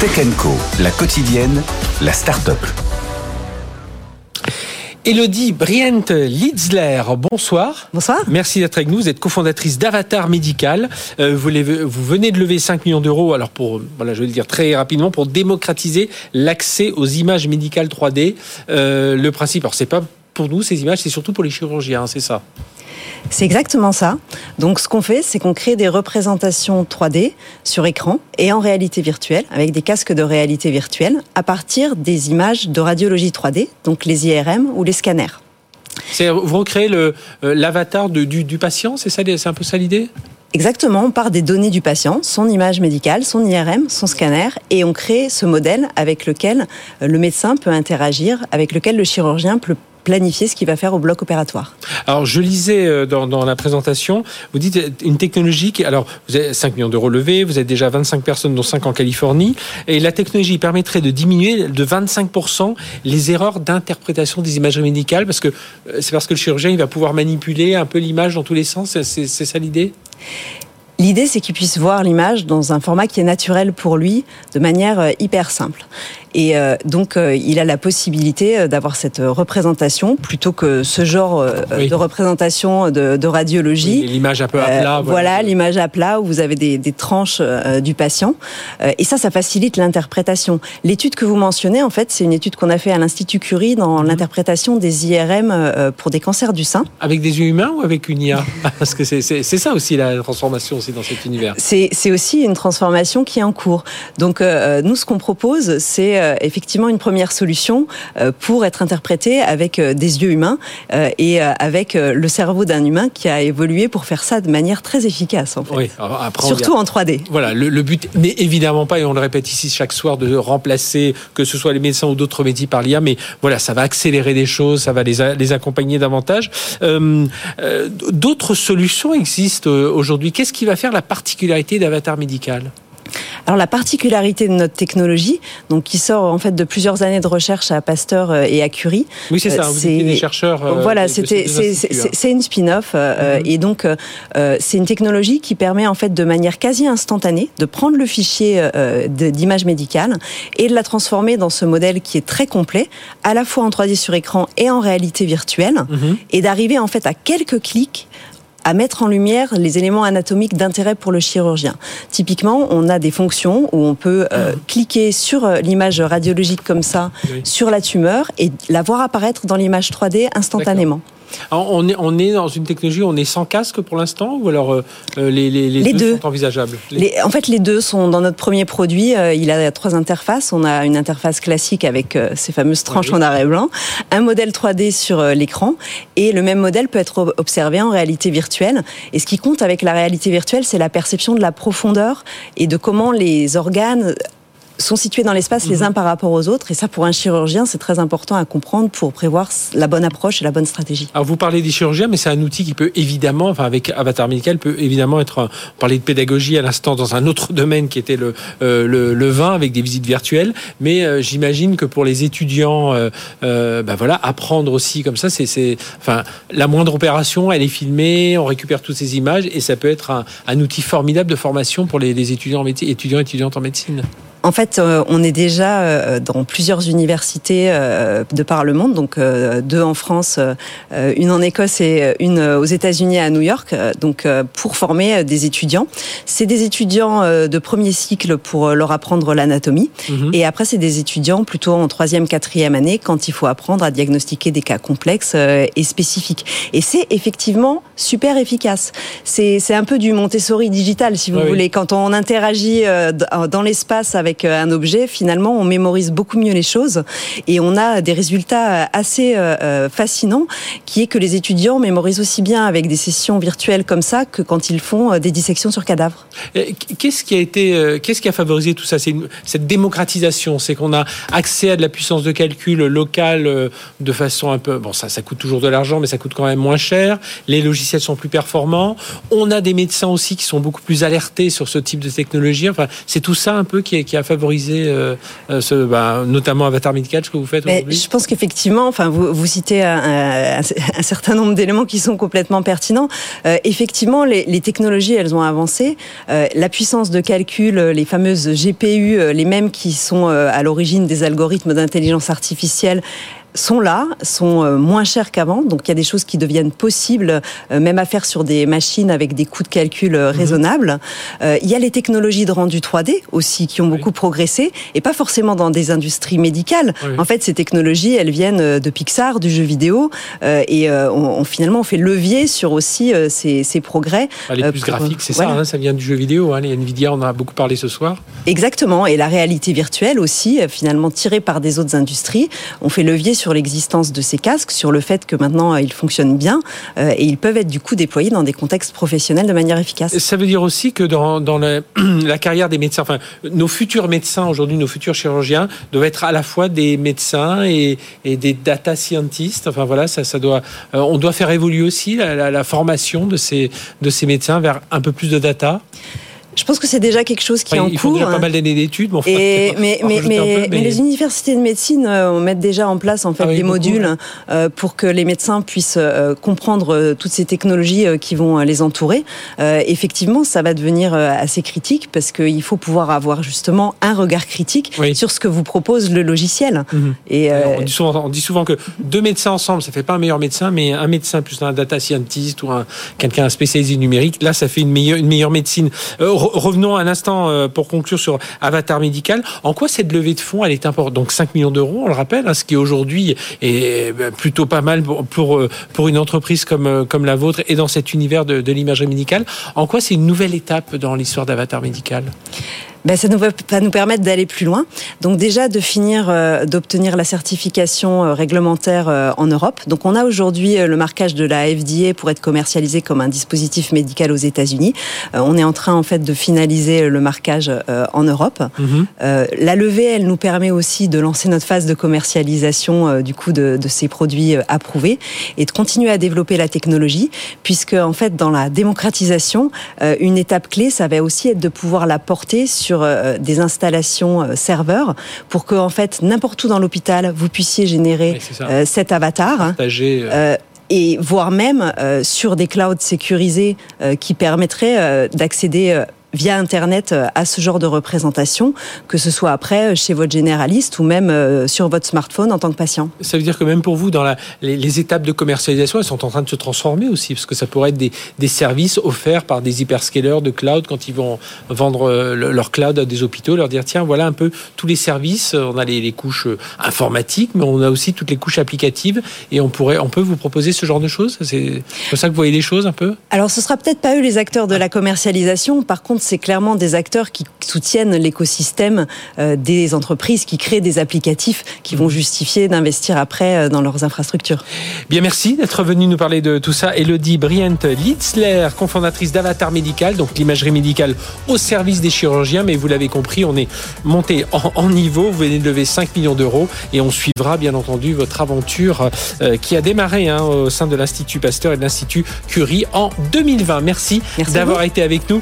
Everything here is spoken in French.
Tech Co, la quotidienne, la start-up. Elodie Brient Litzler, bonsoir. Bonsoir. Merci d'être avec nous. Vous êtes cofondatrice d'Avatar Médical. Euh, vous, vous, venez de lever 5 millions d'euros, alors pour, voilà, je vais le dire très rapidement, pour démocratiser l'accès aux images médicales 3D. Euh, le principe, alors c'est pas pour nous ces images, c'est surtout pour les chirurgiens, c'est ça c'est exactement ça. Donc ce qu'on fait, c'est qu'on crée des représentations 3D sur écran et en réalité virtuelle, avec des casques de réalité virtuelle, à partir des images de radiologie 3D, donc les IRM ou les scanners. Vous recréez euh, l'avatar du, du, patient, c'est ça, c'est un peu ça l'idée? Exactement, on part des données du patient, son image médicale, son IRM, son scanner, et on crée ce modèle avec lequel le médecin peut interagir, avec lequel le chirurgien peut planifier ce qu'il va faire au bloc opératoire. Alors, je lisais euh, dans, la présentation, vous dites euh, une technologie qui, alors, vous avez 5 millions d'euros levés, vous êtes déjà 25 personnes, dont 5 en Californie, et la technologie permettrait de diminuer de 25% les erreurs d'interprétation des imageries médicales, parce que euh, c'est parce que le chirurgien, il va pouvoir manipuler un peu l'image dans tous les sens, c'est ça l'idée? L'idée, c'est qu'il puisse voir l'image dans un format qui est naturel pour lui, de manière hyper simple. Et euh, donc, euh, il a la possibilité euh, d'avoir cette représentation plutôt que ce genre de représentation de, radiologie. l'image à peu à plat. voilà, l'image à plat où vous avez des, des tranches du patient. et ça, ça facilite l'interprétation. L'étude que vous mentionnez, en fait, c'est une étude qu'on a fait à l'Institut Curie dans mhm. l'interprétation des IRM pour des cancers du sein. Avec des yeux humains ou avec une IA Parce que c'est ça aussi la transformation aussi dans cet univers. C'est aussi une transformation qui est en cours. Donc, nous, ce qu'on propose, c'est euh, effectivement une première solution euh, pour être interprété avec euh, des yeux humains et avec le cerveau d'un humain qui a évolué pour faire ça de manière très efficace. En fait. Surtout en 3D. Voilà, le, but n'est évidemment pas, et on le répète ici chaque soir, de remplacer que ce soit les médecins ou d'autres métiers par l'IA, mais voilà, ça va accélérer des choses, ça va les, les accompagner davantage. d'autres solutions existent aujourd'hui. Qu'est-ce qui va faire la particularité d'Avatar Médical? Alors la particularité de notre technologie, donc qui sort en fait de plusieurs années de recherche à Pasteur euh, et à Curie. Oui, c'est ça. Vous euh, des chercheurs. Euh, voilà, c'était c'est une spin-off mhm. et donc c'est une technologie qui permet en fait de manière quasi instantanée de prendre le fichier d'image médicale et de la transformer dans ce modèle qui est très complet, à la fois en 3D sur écran et en réalité virtuelle, mhm. et d'arriver en fait à quelques clics à mettre en lumière les éléments anatomiques d'intérêt pour le chirurgien. Typiquement, on a des fonctions où on peut euh, ah. cliquer sur euh, l'image radiologique comme ça, sur la tumeur, et la voir apparaître dans l'image 3D instantanément on, est, on est dans une technologie, on est sans casque pour l'instant ou alors euh, euh, les, les, deux, sont envisageables? En fait, les deux sont dans notre premier produit. Euh, il a trois interfaces. On a une interface classique avec ces fameuses tranches en arrêt blanc, un modèle 3D sur l'écran et le même modèle peut être observé en réalité virtuelle. Et ce qui compte avec la réalité virtuelle, c'est la perception de la profondeur et de comment les organes sont situés dans l'espace les mhm. uns par rapport aux autres. Et ça, pour un chirurgien, c'est très important à comprendre pour prévoir la bonne approche et la bonne stratégie. Alors, vous parlez des chirurgiens, mais c'est un outil qui peut évidemment, enfin, avec Avatar Médical, peut évidemment être, on parlait de pédagogie à l'instant dans un autre domaine qui était le, euh, le, vin avec des visites virtuelles. Mais euh, j'imagine que pour les étudiants, euh, ben voilà, apprendre aussi comme ça, c'est, enfin, la moindre opération, elle est filmée, on récupère toutes ces images et ça peut être un, un outil formidable de formation pour les, les étudiants, étudiants étudiantes en médecine. En fait, euh, on est déjà euh, dans plusieurs universités euh, de par le monde, donc deux en France, une en Écosse et une aux États-Unis à New York, donc pour former des étudiants. C'est des étudiants de premier cycle pour leur apprendre l'anatomie, mhm. et après c'est des étudiants plutôt en troisième, quatrième année quand il faut apprendre à diagnostiquer des cas complexes et spécifiques. Et c'est effectivement super efficace. C'est un peu du Montessori digital, si vous voulez. Quand on interagit dans l'espace avec avec euh, un objet, finalement, on mémorise beaucoup mieux les choses et on a des résultats assez euh, euh, fascinants qui est que les étudiants mémorisent aussi bien avec des sessions virtuelles comme ça que quand ils font des dissections sur cadavres. Qu'est-ce qui a été, qu'est-ce qui a favorisé tout ça? C'est cette démocratisation, c'est qu'on a accès à de la puissance de calcul locale de façon un peu, bon, ça, ça coûte toujours de l'argent, mais ça coûte quand même moins cher. Les logiciels sont plus performants. On a des médecins aussi qui sont beaucoup plus alertés sur ce type de technologie. Enfin, c'est tout ça un peu qui, qui a à favoriser ce, bah, notamment Avatar Medical, ce que vous faites aujourd'hui Je pense qu'effectivement, enfin, vous, vous citez un, un, certain nombre d'éléments qui sont complètement pertinents. effectivement, les, les, technologies, elles ont avancé. la puissance de calcul, les fameuses GPU, les mêmes qui sont à l'origine des algorithmes d'intelligence artificielle, sont là, sont euh, moins chers qu'avant. Donc il y a des choses qui deviennent possibles, euh, même à faire sur des machines avec des coûts de calcul euh, mhm. raisonnables. Il y a les technologies de rendu 3D aussi qui ont beaucoup progressé, et pas forcément dans des industries médicales. En fait, ces technologies, elles viennent de Pixar, du jeu vidéo, et on, finalement on fait levier sur aussi ces, ces, progrès. Ah, les plus graphiques, c'est ça, hein, ça vient du jeu vidéo. Hein, les Nvidia, on en a beaucoup parlé ce soir. Exactement, et la réalité virtuelle aussi, finalement tirée par des autres industries. On fait levier sur l'existence de ces casques, sur le fait que maintenant euh, ils fonctionnent bien euh, et ils peuvent être du coup déployés dans des contextes professionnels de manière efficace. Ça veut dire aussi que dans, la, carrière des médecins, enfin nos futurs médecins aujourd'hui, nos futurs chirurgiens doivent être à la fois des médecins et, et des data scientists. Enfin voilà, ça, ça doit, euh, on doit faire évoluer aussi la, la, formation de ces, de ces médecins vers un peu plus de data. Je pense que c'est déjà quelque chose qui est en il faut Déjà pas mal d'années d'études, bon, mais, mais, mais, mais, les universités de médecine euh, mettent déjà en place en fait ah des modules euh, pour que les médecins puissent euh, comprendre toutes ces technologies qui vont les entourer. effectivement, ça va devenir assez critique parce qu'il faut pouvoir avoir justement un regard critique sur ce que vous propose le logiciel. Mhm. Et on dit, souvent, on, dit souvent, que deux médecins ensemble, ça fait pas un meilleur médecin, mais un médecin plus un data scientist ou un quelqu'un spécialisé numérique, là, ça fait une meilleure, une meilleure médecine revenons un instant euh, pour conclure sur Avatar Médical. En quoi cette levée de fonds, elle est importante? Donc 5 millions d'euros, on le rappelle, hein, ce qui aujourd'hui est euh, plutôt pas mal pour, euh, une entreprise comme, comme la vôtre et dans cet univers de l'imagerie médicale. En quoi c'est une nouvelle étape dans l'histoire d'Avatar Médical ben, ça nous va nous permettre d'aller plus loin. Donc déjà de finir euh, d'obtenir la certification euh, réglementaire euh, en Europe. Donc on a aujourd'hui le marquage de la FDA pour être commercialisé comme un dispositif médical aux États-Unis. on est en train en fait de finaliser le marquage en Europe. Mhm. la levée, elle nous permet aussi de lancer notre phase de commercialisation du coup de, de ces produits approuvés et de continuer à développer la technologie, puisque en fait dans la démocratisation, une étape clé, ça va aussi être de pouvoir la porter sur sur euh, des installations euh, serveurs pour que en fait n'importe où dans l'hôpital vous puissiez générer euh, cet avatar. et voire même sur des clouds sécurisés qui permettraient d'accéder via Internet euh, à ce genre de représentation, que ce soit après euh, chez votre généraliste ou même euh, sur votre smartphone en tant que patient. Ça veut dire que même pour vous, dans la, les, étapes de commercialisation, elles sont en train de se transformer aussi, parce que ça pourrait être des, des services offerts par des hyperscalers de cloud quand ils vont vendre leur cloud à des hôpitaux, leur dire tiens, voilà un peu tous les services, on a les, les couches informatiques, mais on a aussi toutes les couches applicatives, et on pourrait, on peut vous proposer ce genre de choses. C'est comme ça que vous voyez les choses un peu? Alors, ce sera peut-être pas eux les acteurs de la commercialisation. Par contre, c'est clairement des acteurs qui soutiennent l'écosystème euh, des entreprises, qui créent des applicatifs qui vont justifier d'investir après euh, dans leurs infrastructures. Bien, merci d'être venu nous parler de tout ça. Elodie Brient Litzler, cofondatrice d'Avatar Médical, donc l'imagerie médicale au service des chirurgiens. Mais vous l'avez compris, on est monté en, niveau. Vous venez de lever 5 millions d'euros et on suivra bien entendu votre aventure euh, qui a démarré hein, au sein de l'Institut Pasteur et de l'Institut Curie en 2020. Merci, merci d'avoir été avec nous.